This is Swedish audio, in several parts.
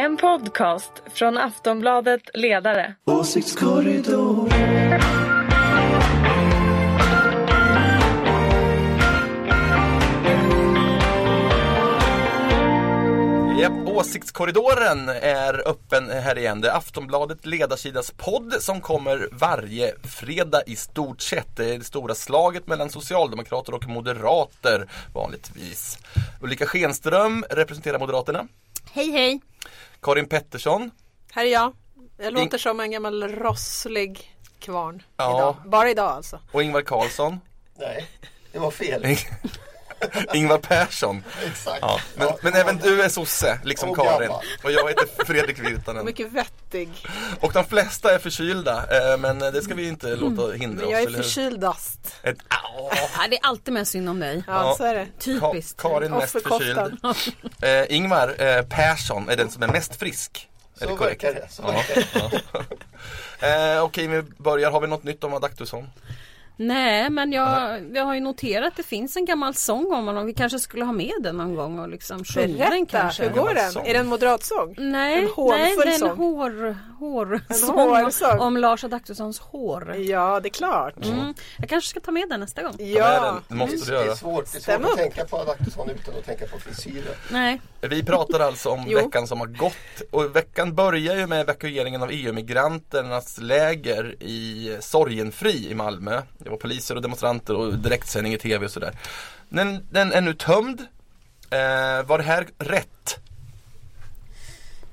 En podcast från Aftonbladet Ledare. Åsiktskorridor. Japp, Åsiktskorridoren är öppen här igen. Det är Aftonbladet Ledarsidas podd som kommer varje fredag i stort sett. Det är det stora slaget mellan socialdemokrater och moderater vanligtvis. Ulrika Schenström representerar Moderaterna. Hej hej! Karin Pettersson. Här är jag. Jag låter som en gammal rosslig kvarn. Ja. Idag. Bara idag alltså. Och Ingvar Carlsson. Nej, det var fel. Ingvar Persson. Exakt. Ja. Men, men även du är sosse, liksom Och Karin. gammal. Och jag heter Fredrik Virtanen. Mycket vettig. Och de flesta är förkylda, eh, men det ska vi inte låta hindra Men oss. jag är eller hur? förkyldast. Ett. Ja, det är alltid mest synd om dig. Ja, Ja. så är det. Typiskt. Ka- Karin mest förkyld. Eh, Ingvar eh, Persson är den som är mest frisk. Är Så det korrekt? verkar det. Så Ja. verkar det. Eh, Okej, vi börjar. Har vi något nytt om Adaktusson? Nej men jag, jag har ju noterat att det finns en gammal sång om honom. Vi kanske skulle ha med den någon gång och liksom sjunga den kanske. hur går den? Är det en moderatsång? Nej, En nej, det är en hår, hårsång. om Lars Adaktussons hår. Ja, det är klart. Mm. Jag kanske ska ta med den nästa gång. Ja. Det måste du Det är göra. svårt, det är svårt att tänka på Adaktusson utan att tänka på frisyren. Nej. Vi pratar alltså om veckan som har gått och veckan börjar ju med evakueringen av EU-migranternas läger i Sorgenfri i Malmö. Det var poliser och demonstranter och direktsändning i tv och sådär. Den, den är nu tömd. Eh, var det här rätt?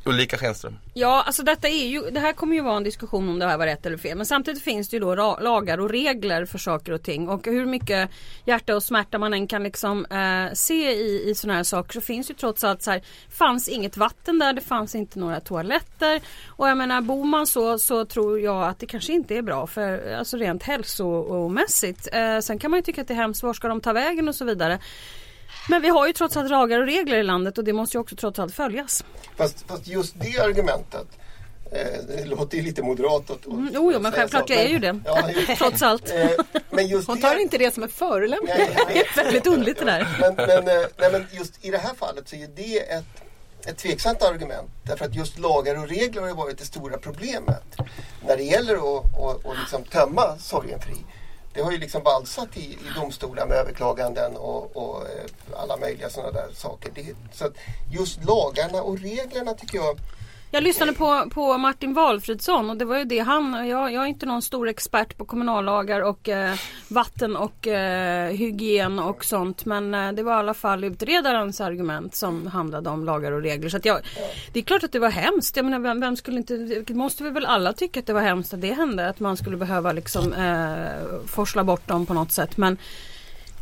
Ulrika Schenström. Ja, alltså detta är ju, det här kommer ju vara en diskussion om det här var rätt eller fel. Men samtidigt finns det ju då lagar och regler för saker och ting. Och hur mycket hjärta och smärta man än kan liksom eh, se i, i sådana här saker så finns ju trots allt så här, fanns inget vatten där, det fanns inte några toaletter. Och jag menar, bor man så så tror jag att det kanske inte är bra för alltså rent hälsomässigt. Eh, sen kan man ju tycka att det är hemskt, var ska de ta vägen och så vidare. Men vi har ju trots allt lagar och regler i landet och det måste ju också trots allt följas. Fast, fast just det argumentet eh, det låter ju lite moderat att, att Mm, jo, jo, men självklart, jag är ju det. Ja, Trots allt. eh, men just Hon det, tar inte det som en förolämpning. Det är väldigt underligt det där. Men, men, eh, nej, men just i det här fallet så är det ett, ett tveksamt argument. Därför att just lagar och regler har varit det stora problemet. När det gäller att, att, att liksom tömma Sorgenfri. Det har ju liksom valsat i, i domstolar med överklaganden och, och eh, alla möjliga sådana där saker. Det, så att just lagarna och reglerna tycker jag jag lyssnade på, på Martin Valfridsson och det var ju det han, jag, jag är inte någon stor expert på kommunallagar och eh, vatten och eh, hygien och sånt men eh, det var i alla fall utredarens argument som handlade om lagar och regler. Så att jag, det är klart att det var hemskt. Jag menar, vem, vem skulle inte, måste vi väl alla tycka att det var hemskt att det hände. Att man skulle behöva liksom eh, forsla bort dem på något sätt. Men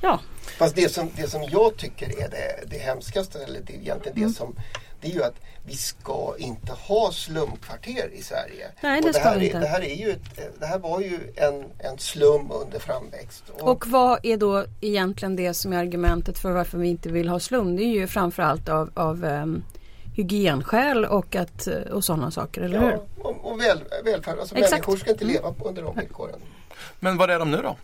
ja, Fast det som, det som jag tycker är det, det hemskaste, eller det egentligen Mm. det som det är ju att vi ska inte ha slumkvarter i Sverige. Nej, Och det ska här vi är- inte. Det här, är ju ett, det här var ju en, en slum under framväxt. Och, Och vad är då egentligen det som är argumentet för varför vi inte vill ha slum? Det är ju framförallt av, av um, hygienskäl och, att, och sådana saker, eller hur? ja, och, och väl, välfärd. Alltså Exakt. människor ska inte Mm. leva på- under de villkoren. Men var är de nu då?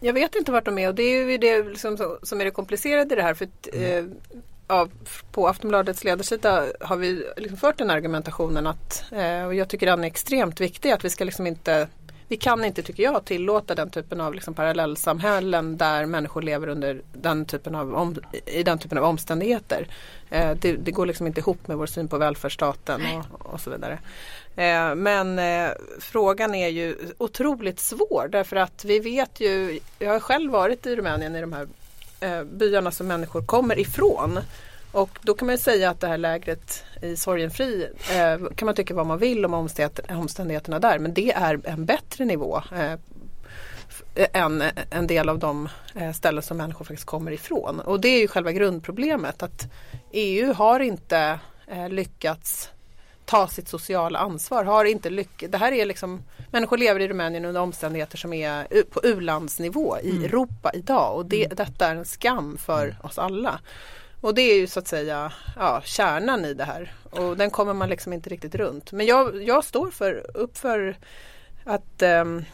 Jag vet inte vart de är och det är ju det liksom så- som är det komplicerade i det här. För att, eh, ja, på Aftonbladets ledarsida har vi liksom fört den argumentationen att, eh, och jag tycker den är extremt viktig, att vi ska liksom inte vi kan inte, tycker jag, tillåta den typen av liksom parallellsamhällen där människor lever under den typen av om, i den typen av omständigheter. Eh, det, det går liksom inte ihop med vår syn på välfärdsstaten och, och så vidare. Eh, men eh, frågan är ju otroligt svår därför att vi vet ju, jag har själv varit i Rumänien i de här eh, byarna som människor kommer ifrån. Och då kan man ju säga att det här lägret i Sorgenfri eh, kan man tycka vad man vill om omständigheterna där men det är en bättre nivå eh, än en del av de eh, ställen som människor faktiskt kommer ifrån. Och det är ju själva grundproblemet att EU har inte eh, lyckats ta sitt sociala ansvar. Har inte lyck det här är liksom, människor lever i Rumänien under omständigheter som är på u-landsnivå i Europa idag och det, detta är en skam för oss alla. Och det är ju så att säga ja, kärnan i det här och den kommer man liksom inte riktigt runt. Men jag, jag står för, upp för att ehm,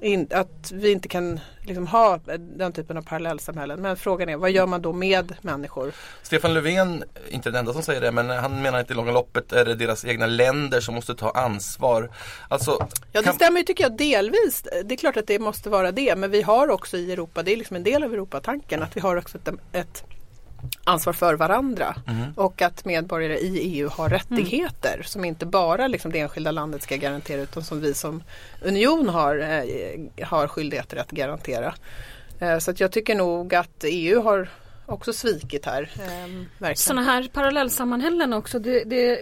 in, att vi inte kan liksom, ha den typen av parallellsamhällen. Men frågan är vad gör man då med människor? Stefan Löfven, inte den enda som säger det, men han menar att i långa loppet är det deras egna länder som måste ta ansvar. Alltså, Ja det kan- stämmer tycker jag delvis. Det är klart att det måste vara det. Men vi har också i Europa, det är liksom en del av Europatanken, att vi har också ett, ett ansvar för varandra. Och att medborgare i EU har rättigheter som inte bara liksom det enskilda landet ska garantera utan som vi som union har, eh, har skyldigheter att garantera. Eh, så att jag tycker nog att EU har också svikit här. Eh, verkligen. Sådana här parallellsammanhällen också, det, det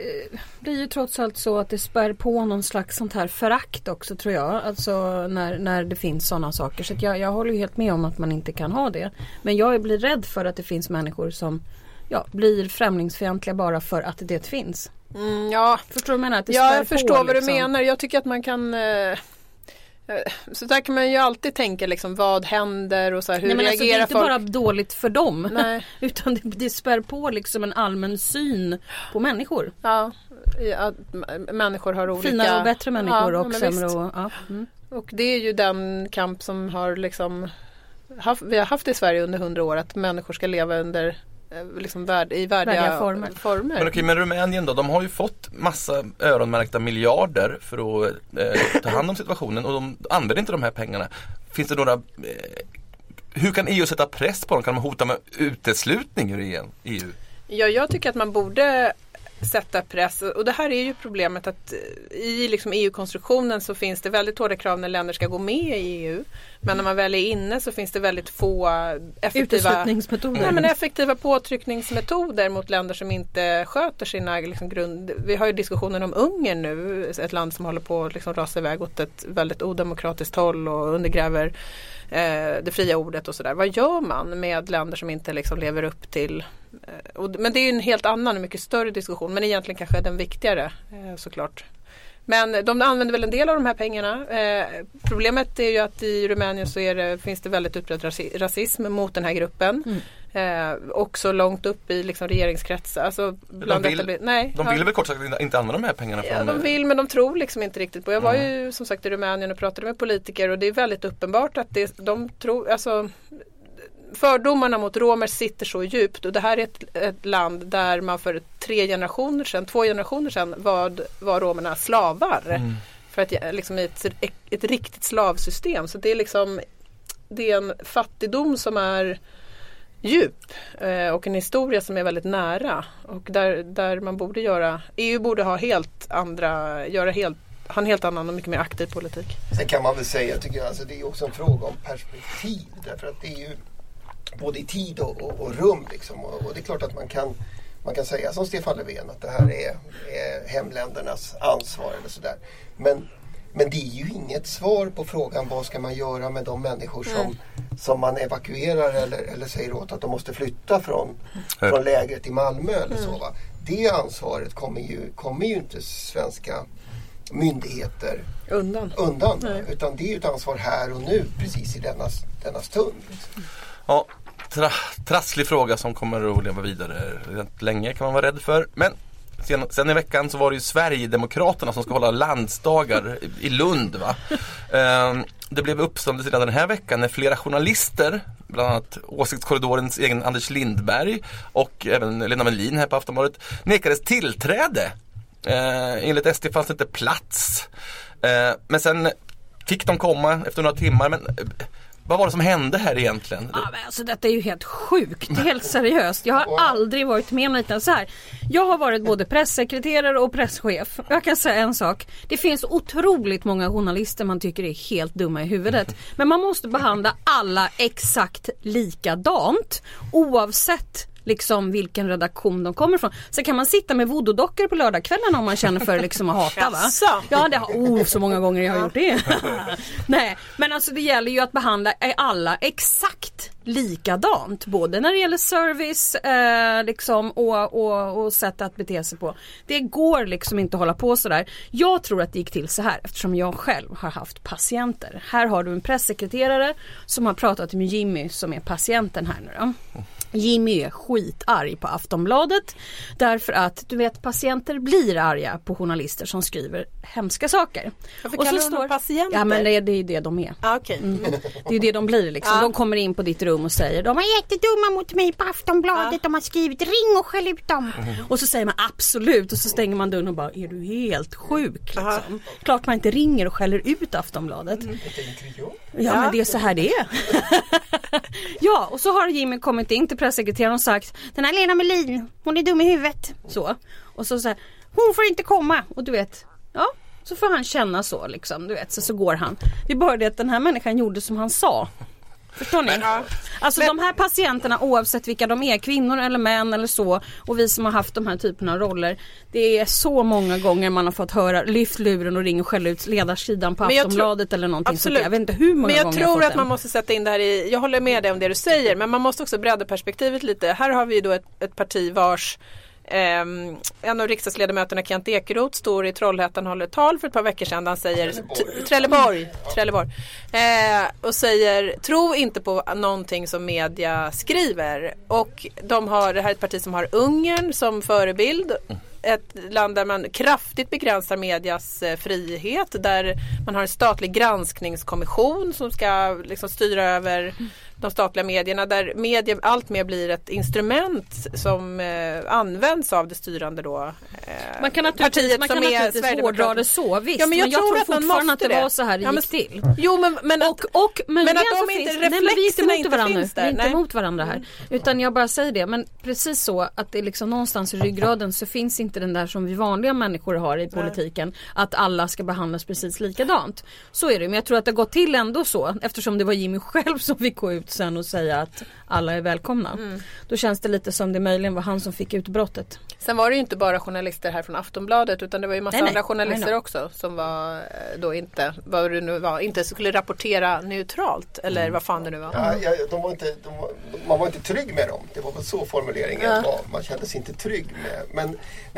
blir ju trots allt så att det spär på någon slags sånt här förakt också tror jag. Alltså när, när det finns sådana saker. Så jag, jag håller ju helt med om att man inte kan ha det. Men jag blir rädd för att det finns människor som ja, blir främlingsfientliga bara för att det finns. Mm, ja, Förstår du vad jag menar? Att det Ja, jag på, förstår vad du liksom. menar. Jag tycker att man kan eh, så där kan man ju alltid tänka liksom vad händer och så här, hur Nej, men alltså, det är reagerar inte folk? bara dåligt för dem. Nej. Utan det, det spär på liksom en allmän syn på människor. Ja, m- människor har olika... Finare och bättre människor Ja, och sämre och, ja. mm. Och det är ju den kamp som har liksom haft, vi har haft i Sverige under hundra år att människor ska leva under eh, liksom värd, i värdiga, Värdiga former. former. Men okej, men Rumänien då, de har ju fått massa öronmärkta miljarder för att eh, ta hand om situationen och de använder inte de här pengarna. Finns det några eh, hur kan EU sätta press på dem? Kan de hota med uteslutning ur EU? Ja, jag tycker att man borde sätta press och det här är ju problemet att i liksom EU-konstruktionen så finns det väldigt hårda krav när länder ska gå med i EU. Men när man väl är inne så finns det väldigt få effektiva. Nej, men effektiva påtryckningsmetoder mot länder som inte sköter sina liksom, grund... Vi har ju diskussionen om Ungern nu, ett land som håller på att liksom, rasa iväg åt ett väldigt odemokratiskt håll och undergräver eh, det fria ordet och sådär. Vad gör man med länder som inte liksom, lever upp till eh, och, men det är ju en helt annan och mycket större diskussion men egentligen kanske den viktigare eh, såklart. Men de använder väl en del av de här pengarna. Eh, problemet är ju att i Rumänien så det, finns det väldigt utbredd rasi- rasism mot den här gruppen. Mm. Eh, också långt upp i liksom, regeringskretsar. Alltså, bland vill- etabler- nej, De ja. vill väl kort sagt inte använda de här pengarna Ja, från de vill men de tror liksom inte riktigt på. Jag var ju som sagt i Rumänien och pratade med politiker och det är väldigt uppenbart att det, de tror, alltså fördomarna mot romer sitter så djupt och det här är ett, ett land där man för tre generationer sedan, två generationer sedan var, var romerna slavar. Mm. För att liksom i ett, ett riktigt slavsystem. Så det är liksom det är en fattigdom som är djup eh, och en historia som är väldigt nära. Och där, där man borde göra, EU borde ha helt andra, göra helt, ha en helt annan och mycket mer aktiv politik. Sen kan man väl säga, tycker jag, alltså det är också en fråga om perspektiv. Därför att det är ju både i tid och, och, och rum. Liksom. Och, och det är klart att man kan, man kan säga som Stefan Löfven att det här är, är hemländernas ansvar eller sådär. Men, men det är ju inget svar på frågan vad ska man göra med de människor som, som man evakuerar eller, eller säger åt att de måste flytta från, från lägret i Malmö eller så. Va? Det ansvaret kommer ju, kommer ju inte svenska myndigheter Undan. undan. Utan det är ju ett ansvar här och nu precis i denna, denna stund. Liksom. Ja, tra trasslig fråga som kommer att leva vidare länge kan man vara rädd för. Men sen, sen i veckan så var det ju Sverigedemokraterna som ska hålla landsdagar i- Lund. Va? Ehm, det blev uppståndelse redan den här veckan när flera journalister, bland annat Åsiktskorridorens egen Anders Lindberg och även Lena Melin här på Aftonbladet, nekades tillträde. Eh, enligt SD fanns det inte plats. Eh, men sen fick de komma efter några timmar. Men eh, vad var det som hände här egentligen? Ja, men alltså, detta är ju helt sjukt, helt seriöst. Jag har aldrig varit med om liknande så här. Jag har varit både pressekreterare och presschef. Jag kan säga en sak. Det finns otroligt många journalister man tycker är helt dumma i huvudet. Men man måste behandla alla exakt likadant oavsett liksom vilken redaktion de kommer ifrån. Sen kan man sitta med voodoo-dockor på lördagskvällarna om man känner för liksom att hata va? Ja det har, oh så många gånger jag har gjort det. Nej men alltså det gäller ju att behandla alla exakt likadant. Både när det gäller service eh, liksom, och, och, och sätt att bete sig på. Det går liksom inte att hålla på sådär. Jag tror att det gick till så här eftersom jag själv har haft patienter. Här har du en pressekreterare som har pratat med Jimmy som är patienten här nu då. Jimmy är skitarg på Aftonbladet därför att du vet patienter blir arga på journalister som skriver hemska saker. Varför kallar du dem patienter? Ja men det, det är ju det de är. Ah, okay. Mm. Det är det de blir liksom. Ja. De kommer in på ditt rum och säger de är jättedumma mot mig på Aftonbladet. De har skrivit ring och skäll ut dem. Och så säger man absolut och så stänger man dörren och bara är du helt sjuk liksom. Klart man inte ringer och skäller ut Aftonbladet. Inte jag. Ja, men det är så här det är. ja och så har Jimmy kommit in till pressekreteraren och sagt Den här Lena Melin, hon är dum i huvudet. Så. Och så säger hon får inte komma. Och du vet, ja så får han känna så liksom. Du vet, så, så går han. Det är bara det att den här människan gjorde som han sa. Förstår ni? Alltså de här patienterna oavsett vilka de är, kvinnor eller män eller så och vi som har haft de här typerna av roller. Det är så många gånger man har fått höra lyft luren och ring och skäll ut ledarsidan på Men jag Aftonbladet eller någonting sånt Absolut. där. Jag vet inte hur många Men jag gånger tror fått att det. man måste sätta in det här i, jag håller med dig om det du säger, men man måste också bredda perspektivet lite. Här har vi då ett, ett parti vars ehm, en av riksdagsledamöterna Kent Ekeroth står i Trollhättan och håller tal för ett par veckor sedan. Han säger Trelleborg, Trelleborg, Trelleborg eh, och säger tro inte på någonting som media skriver. Och de har, det här är ett parti som har Ungern som förebild ett land där man kraftigt begränsar medias eh, frihet. Där man har en statlig granskningskommission som ska liksom styra över de statliga medierna. Där media allt mer blir ett instrument som eh, används av det styrande då. Eh, Man kan naturligtvis, man kan naturligtvis hårdra det så visst. Ja, men jag, tror, tror att man fortfarande att det var så här det Ja, men- gick till. Jo men, men Och, och möjligen att de så inte- finns, nej, men vi är inte inte varandra. finns där, vi är inte nej. emot varandra här. Utan jag bara säger det. Men precis så att det liksom någonstans i ryggraden så finns inte den där som vi vanliga människor har i politiken. Att alla ska behandlas precis likadant. Så är det. Men jag tror att det har gått till ändå så. Eftersom det var Jimmy själv som fick gå ut sen och säga att alla är välkomna. Mm. Då känns det lite som det möjligen var han som fick utbrottet. Sen var det ju inte bara journalister här från Aftonbladet utan det var ju massa Nej, nej. andra journalister Nej, nej. också som var eh, då inte, vad det nu var, inte skulle rapportera neutralt eller vad fan det nu var. Ja, ja, de var inte, de var, man var inte trygg med dem. Det var väl så formuleringen Ja. var. Man kände sig inte trygg med. Men, nej,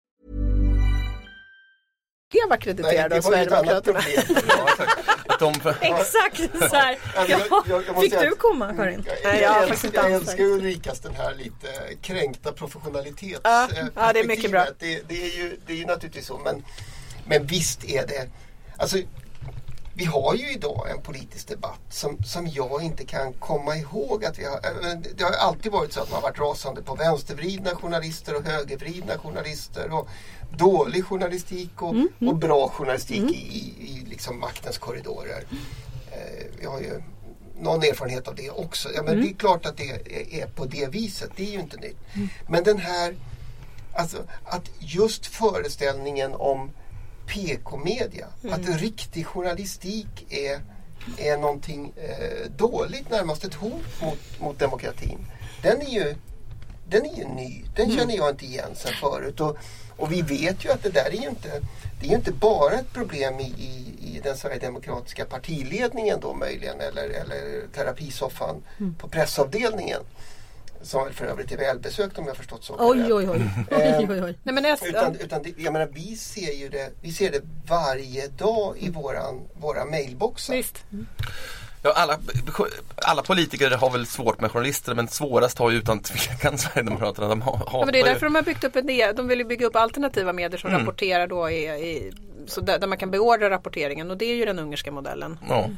Av var ju ett annat Sverigedemokraterna. de, Exakt så här. Ja, jag- jag- måste fick du komma Karin? Jag, Nej, jag, jag jag, älskar, jag älskar Ulrikas den här lite kränkta professionalitets Ja, eh, ja, det är mycket bra. Det, det, är ju, det är ju naturligtvis så. Men, men visst är det. Alltså, vi har ju idag en politisk debatt som, som jag inte kan komma ihåg att vi har. eh, Det har alltid varit så att man har varit rasande på vänstervridna journalister och högervridna journalister. Och dålig journalistik och, och bra journalistik i, i, i liksom maktens korridorer. Eh, vi har ju någon erfarenhet av det också. Ja, men Det är klart att det är, är på det viset. Det är ju inte nytt. Men den här, alltså att just föreställningen om PK-media, att riktig journalistik är, är någonting eh, dåligt, närmast ett hot mot, mot demokratin. Den är ju, den är ju ny. Den känner jag inte igen sen förut. Och, och vi vet ju att det där är ju inte, det är inte bara ett problem i, i, i den Sverigedemokratiska partiledningen då möjligen eller, eller terapisoffan på pressavdelningen. Som för övrigt är välbesökt om jag förstått saken Oj oj oj. oj, oj, oj. Nej, men jag, Utan, utan det, jag menar, vi ser ju det, vi ser det varje dag i våran, våra mailboxar. visst. Ja, alla, alla politiker har väl svårt med journalister men svårast har ju utan tvekan Sverigedemokraterna. De Ja, men det är ju- därför de har byggt upp en del, de vill ju bygga upp alternativa medier som rapporterar då i, i, så där, där man kan beordra rapporteringen och det är ju den ungerska modellen. Ja,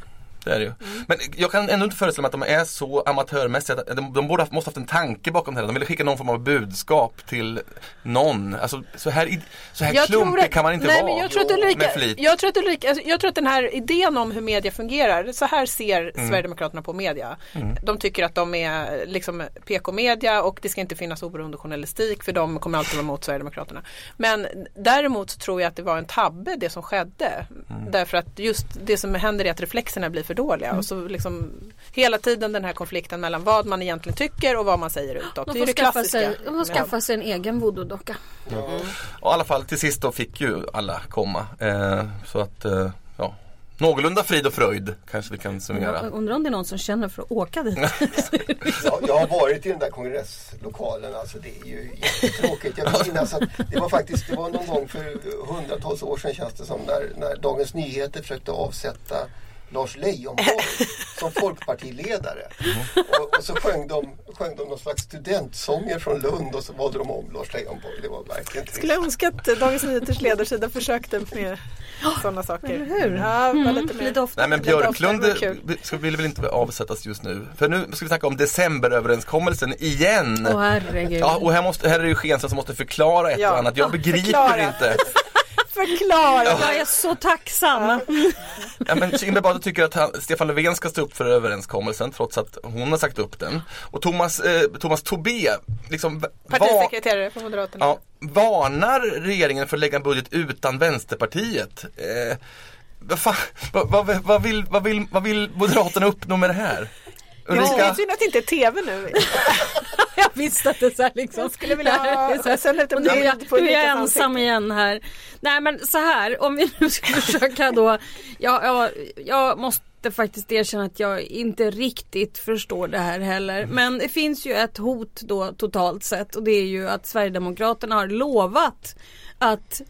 det är det ju. Men jag kan ändå inte föreställa mig att de är så amatörmässiga. att De, de borde ha, måste haft en tanke bakom det här. De ville skicka någon form av budskap till någon. Alltså, så här, så här klumpig kan man inte nej, vara Men jag, tror att med Ulrika, flit. jag, tror att Ulrika, alltså, jag tror att den här idén om hur media fungerar, så här ser Mm. Sverigedemokraterna på media. De tycker att de är liksom PK-media och det ska inte finnas oberoende journalistik för de kommer alltid vara emot Sverigedemokraterna. Men däremot så tror jag att det var en tabbe det som skedde. Mm. Därför att just det som händer är att reflexerna blir för för dåliga. Och så liksom hela tiden den här konflikten mellan vad man egentligen tycker och vad man säger utåt. De Det är får, det skaffa klassiska. sig, de får skaffa sig en egen voodoo-docka. Och i alla fall till sist då fick ju alla komma. Eh, så att, eh, ja, någorlunda frid och fröjd kanske vi kan summera. Jag undrar om det är någon som känner för att åka dit. Ja, jag har varit i den där kongresslokalen. Alltså det är ju jättetråkigt. Jag vill minnas att det var faktiskt det var någon gång för hundratals år sedan känns det som när, när Dagens Nyheter försökte avsätta Lars Leijonborg som folkpartiledare. Och, och så sjöng de, sjöng de någon slags studentsånger från Lund och så valde de om Lars Leijonborg. Det var verkligen trist. Skulle önska att Dagens Nyheters ledarsida försökte med sådana saker. Eller hur? Ja, var lite mer. Lite ofta. Nej men ofta, Björklund vill väl inte avsättas just nu. För nu ska vi snacka om decemberöverenskommelsen igen. Åh herregud. Ja, och här, måste, här är det ju Skensen som måste förklara ett Ja. och annat. Jag Ja, begriper förklara. inte. Förklara! Jag är så tacksam. Ja, men Kinberg tycker att han, Stefan Löfven ska stå upp för överenskommelsen trots att hon har sagt upp den. Och Thomas, eh, Thomas Tobé, liksom, Partisekreterare för Moderaterna. ja, varnar regeringen för att lägga en budget utan Vänsterpartiet. Eh, vad, fan, vad, vad, vad, vill, vad, vill, vad vill Moderaterna uppnå med det här? Det är synd att det inte är TV nu. Jag visste att det så här liksom. Jag skulle vilja ha- så här- sen och nu är jag, på nu är jag ensam ansikte. igen här. Nej men så här, om vi nu ska försöka då. Jag, jag, jag måste faktiskt erkänna att jag inte riktigt förstår det här heller. Men det finns ju ett hot då totalt sett och det är ju att Sverigedemokraterna har lovat att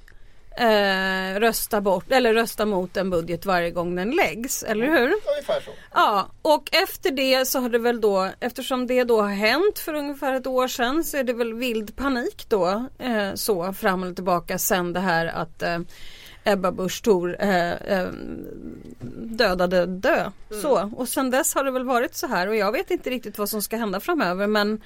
eh, rösta bort eller rösta mot en budget varje gång den läggs, eller hur? Ungefär så. Ja, och efter det så har det väl då, eftersom det då har hänt för ungefär ett år sedan så är det väl vild panik då eh, så fram och tillbaka sen det här att eh, Ebba Busch Thor eh, eh, dödade Dö. Så, och sen dess har det väl varit så här och jag vet inte riktigt vad som ska hända framöver men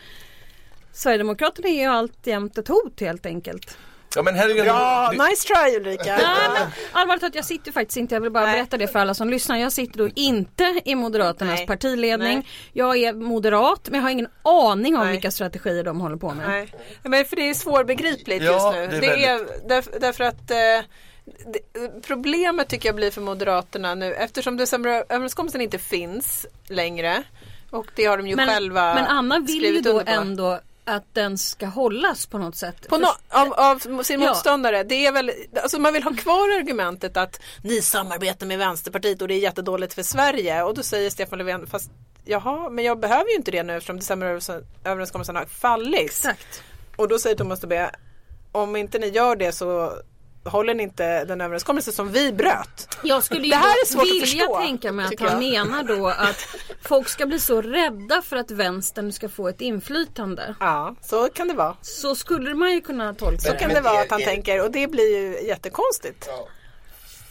Sverigedemokraterna är ju alltjämt ett hot helt enkelt. Ja, men en, Ja, det- nice try Ulrika. Nej men allvarligt talat jag sitter faktiskt inte, jag vill bara Nej. berätta det för alla som lyssnar. Jag sitter då inte i Moderaternas Nej. partiledning. Nej. Jag är moderat men jag har ingen aning om Nej. vilka strategier de håller på med. Nej. Men för det är svårbegripligt Ja, just nu. det är Det är därf- därför att eh, problemet tycker jag blir för Moderaterna nu eftersom decemberöverenskommelsen inte finns längre och det har de ju Men, själva men Anna vill ju då ändå att den ska hållas på något sätt. På no, av, av sin Ja. motståndare. Det är väl, alltså man vill ha kvar argumentet att ni samarbetar med Vänsterpartiet och det är jättedåligt för Sverige. Och då säger Stefan Löfven, fast jaha, men jag behöver ju inte det nu eftersom decemberöverenskommelsen har fallit. Exakt. Och då säger Thomas Tobé, om inte ni gör det så håller ni inte den överenskommelse som vi bröt. Jag skulle ju Det här är svårt att vilja förstå, tänka mig att han jag. menar då att folk ska bli så rädda för att vänstern ska få ett inflytande. Ja, så kan det vara. Så skulle man ju kunna tolka Så det. kan Men det vara att han är- tänker och det blir ju jättekonstigt. Ja.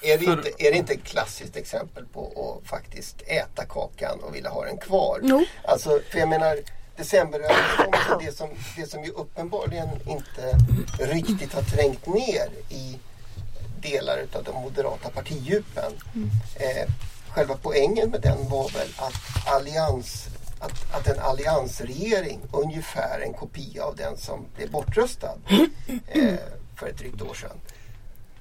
Är, det inte, är det inte ett klassiskt exempel på att faktiskt äta kakan och vilja ha den kvar? Jo. Alltså, för jag menar, decemberöverenskommelsen, det som, det som ju uppenbarligen inte riktigt har trängt ner i delar av de moderata partidjupen. Eh, själva poängen med den var väl att, allians, att, att en alliansregering, ungefär en kopia av den som blev bortröstad eh, för ett drygt år sedan,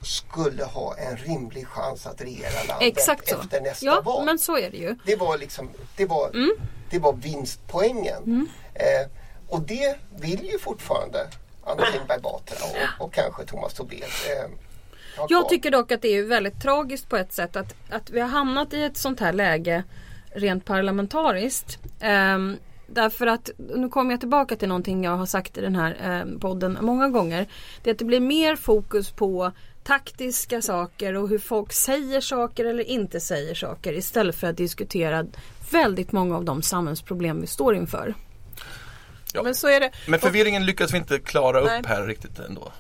skulle ha en rimlig chans att regera landet efter nästa Ja, val. men så är det ju. Det var liksom det var, Mm. det var vinstpoängen. Eh, och det vill ju fortfarande Anna Kinberg Batra och, och kanske Thomas Tobé. Eh, Jag tycker dock att det är väldigt tragiskt på ett sätt att, att vi har hamnat i ett sånt här läge rent parlamentariskt. Ehm, därför att, nu kommer jag tillbaka till någonting jag har sagt i den här ehm, podden många gånger. Det är att det blir mer fokus på taktiska saker och hur folk säger saker eller inte säger saker istället för att diskutera väldigt många av de samhällsproblem vi står inför. Ja. Men så är det. Men förvirringen lyckas vi inte klara upp Nej. här riktigt ändå.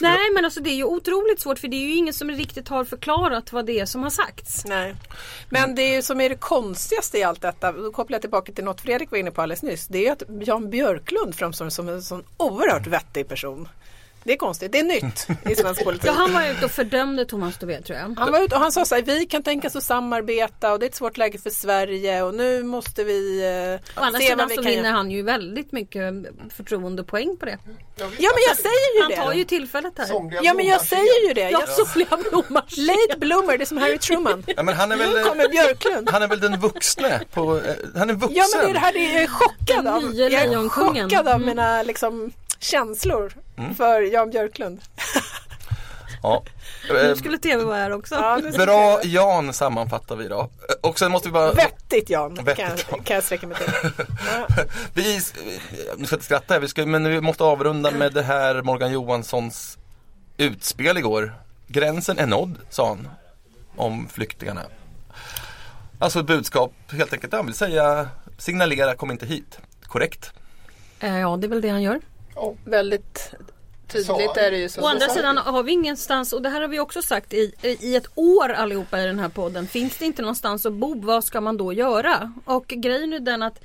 Nej men alltså det är ju otroligt svårt för det är ju ingen som riktigt har förklarat vad det är som har sagts. Nej. Men det är ju som är det konstigaste i allt detta, då kopplar jag tillbaka till något Fredrik var inne på alldeles nyss, det är att Jan Björklund framstår som en sån oerhört vettig person. Det är konstigt, det är nytt i svensk politik. Ja, han var ute och fördömde Thomas Dové tror jag. Han var ute och han sa så här, vi kan tänka oss att samarbeta och det är ett svårt läge för Sverige och nu måste vi eh, Å andra se sidan vad vi så kan vinner göra. han ju väldigt mycket förtroendepoäng på det. Ja men jag säger ju Han det. tar ju tillfället här. Somliga Ja men jag blommar säger ju det. Ja, Jag, somliga blommar late bloomer, det är som Harry Truman. Ja, men han är väl, Nu kommer Björklund. han är väl den vuxne på, eh, han är vuxen. Ja men det är det här, det är, jag är chockad Den av, nye jag är lejonkungen. chockad av Mm. mina liksom, känslor Mm. för Jan Björklund. Ja. Nu Eh, skulle tv vara här också. Ja, Bra. Jan sammanfattar vi då. Eh, Och sen måste vi bara Vettigt Jan, Vettigt, kan, jag, kan jag sträcka mig till. Ja. Vi, nu ska inte skratta här, vi ska, men vi måste avrunda med det här Morgan Johanssons utspel igår. Gränsen är nådd, sa han om flyktingarna. Alltså ett budskap helt enkelt, han vill säga signalera kom inte hit. Korrekt. Eh, Ja, det är väl det han gör. Ja, Väldigt tydligt Så. är det ju så. Å andra sidan har vi ingenstans, och det här har vi också sagt i, i ett år allihopa i den här podden. Finns det inte någonstans att bo, vad ska man då göra? Och grejen är den att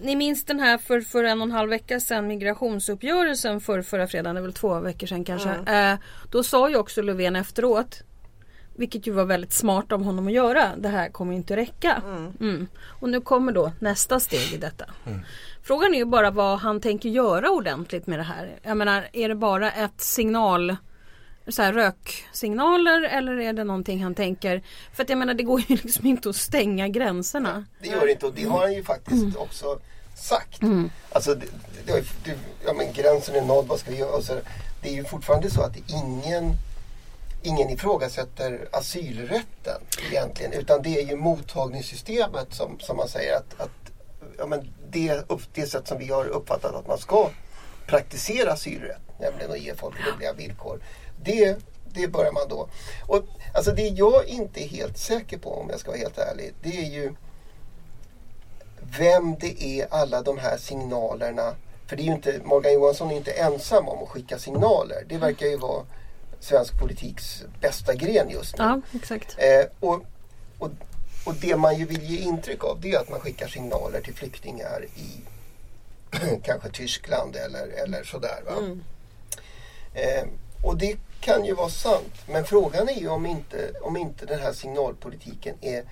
ni minns den här för, för en och en halv vecka sedan migrationsuppgörelsen för förra fredagen, det är väl två veckor sedan kanske. Eh, då sa ju också Löfven efteråt vilket ju var väldigt smart av honom att göra. Det här kommer inte räcka. Mm. Och nu kommer då nästa steg i detta. Frågan är ju bara vad han tänker göra ordentligt med det här. Jag menar, är det bara ett signal så här röksignaler eller är det någonting han tänker? För att jag menar det går ju liksom inte att stänga gränserna. Det gör det inte och det har han ju faktiskt Mm. också sagt. Alltså, det, det, det, ja, men gränsen är nådd, vad ska vi göra? Och så, det är ju fortfarande så att ingen, ingen ifrågasätter asylrätten egentligen. Utan det är ju mottagningssystemet som, som man säger att, att ja, men det, upp, det sätt som vi har uppfattat att man ska praktisera asylrätt, nämligen att ge folk rimliga villkor. Det, det börjar man då. Och, alltså det jag inte är helt säker på, om jag ska vara helt ärlig, det är ju vem det är alla de här signalerna. För det är ju inte, Morgan Johansson är inte ensam om att skicka signaler. Det verkar ju vara svensk politiks bästa gren just nu. Ja, exakt. Eh, och, och, och det man ju vill ge intryck av det är att man skickar signaler till flyktingar i kanske Tyskland eller, eller sådär. Va? Eh, och det kan ju vara sant. Men frågan är ju om inte, om inte den här signalpolitiken är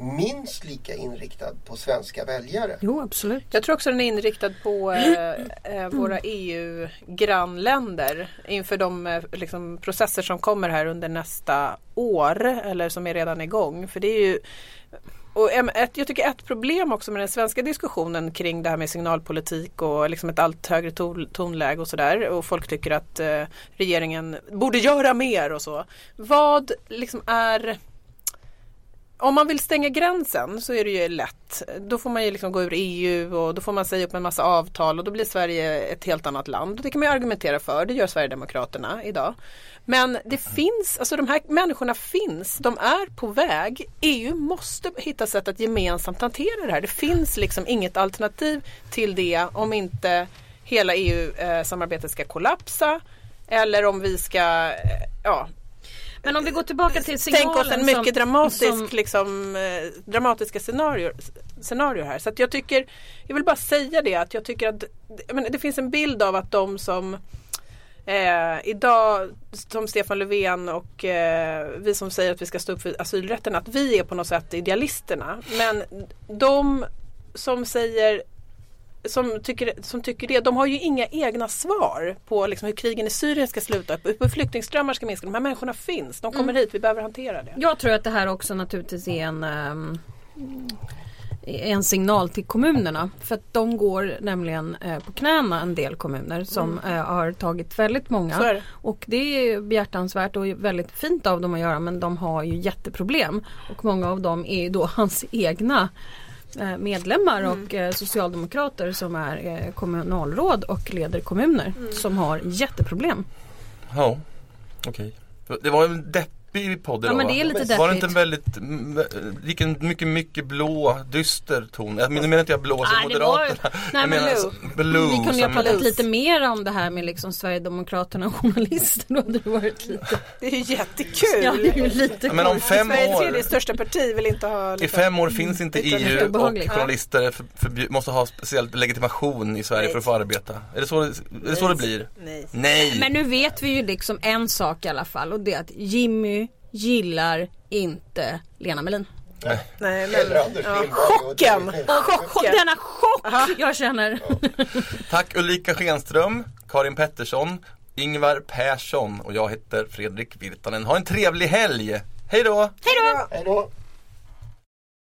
minst lika inriktad på svenska väljare. Jo, absolut. Jag tror också den är inriktad på eh, eh, våra EU-grannländer inför de eh, liksom, processer som kommer här under nästa år eller som är redan igång. För det är ju och ett, jag tycker ett problem också med den svenska diskussionen kring det här med signalpolitik och liksom ett allt högre ton, tonläge och sådär och folk tycker att eh, regeringen borde göra mer och så. Vad liksom är om man vill stänga gränsen så är det ju lätt. Då får man ju liksom gå ur EU och då får man säga upp en massa avtal och då blir Sverige ett helt annat land. Det kan man ju argumentera för, det gör Sverigedemokraterna idag. Men det finns, alltså de här människorna finns, de är på väg. EU måste hitta sätt att gemensamt hantera det här. Det finns liksom inget alternativ till det om inte hela EU-samarbetet eh, ska kollapsa eller om vi ska, eh, ja, men om vi går tillbaka till signalen. Tänk oss en mycket som- dramatisk, som- liksom, eh, dramatiska scenarier, scenarier här. Så att jag tycker, jag vill bara säga det att jag tycker att menar, det finns en bild av att de som eh, idag, som Stefan Löfven och eh, vi som säger att vi ska stå upp för asylrätten, att vi är på något sätt idealisterna. Men de som säger som tycker, som tycker det, de har ju inga egna svar på liksom hur krigen i Syrien ska sluta, hur flyktingströmmar ska minska. De här människorna finns, de kommer hit, vi behöver hantera det. Jag tror att det här också naturligtvis är en ehm, en signal till kommunerna. För att de går nämligen eh, på knäna en del kommuner som eh, har tagit väldigt många. Det. och det är behjärtansvärt och väldigt fint av dem att göra men de har ju jätteproblem. Och många av dem är ju då hans egna medlemmar och eh, socialdemokrater som är eh, kommunalråd och leder kommuner som har jätteproblem. Ja, okej. Det var en depp, deppig podd Ja, men det är lite Var det inte deppigt. en väldigt, gick en mycket, mycket blå, dyster ton? Jag menar inte jag blå som Nej, det var- Moderaterna. Nej, jag men menar blue. alltså, blue. Vi kunde ju ha pratat lite mer om det här med liksom Sverigedemokraterna och journalister. Då hade det varit lite, Det är ju jättekul. ja, det är ju lite Ja, men om fem Sveriges år, tredje största parti vill inte ha i lite... fem år finns inte EU och obehagligt. journalister för, förbjud, måste ha speciellt legitimation i Sverige Nej. för att få arbeta. Är det så, är det, så det blir? Nej. Nej! Men nu vet vi ju liksom en sak i alla fall och det är att Jimmy gillar inte Lena Melin. Nej, men... Eller Anders Ja, chocken! Chock, denna chock jag känner. Tack Ulrika Schenström, Karin Pettersson, Ingvar Persson och jag heter Fredrik Virtanen. Ha en trevlig helg! Hej då! Hej då! Hej då!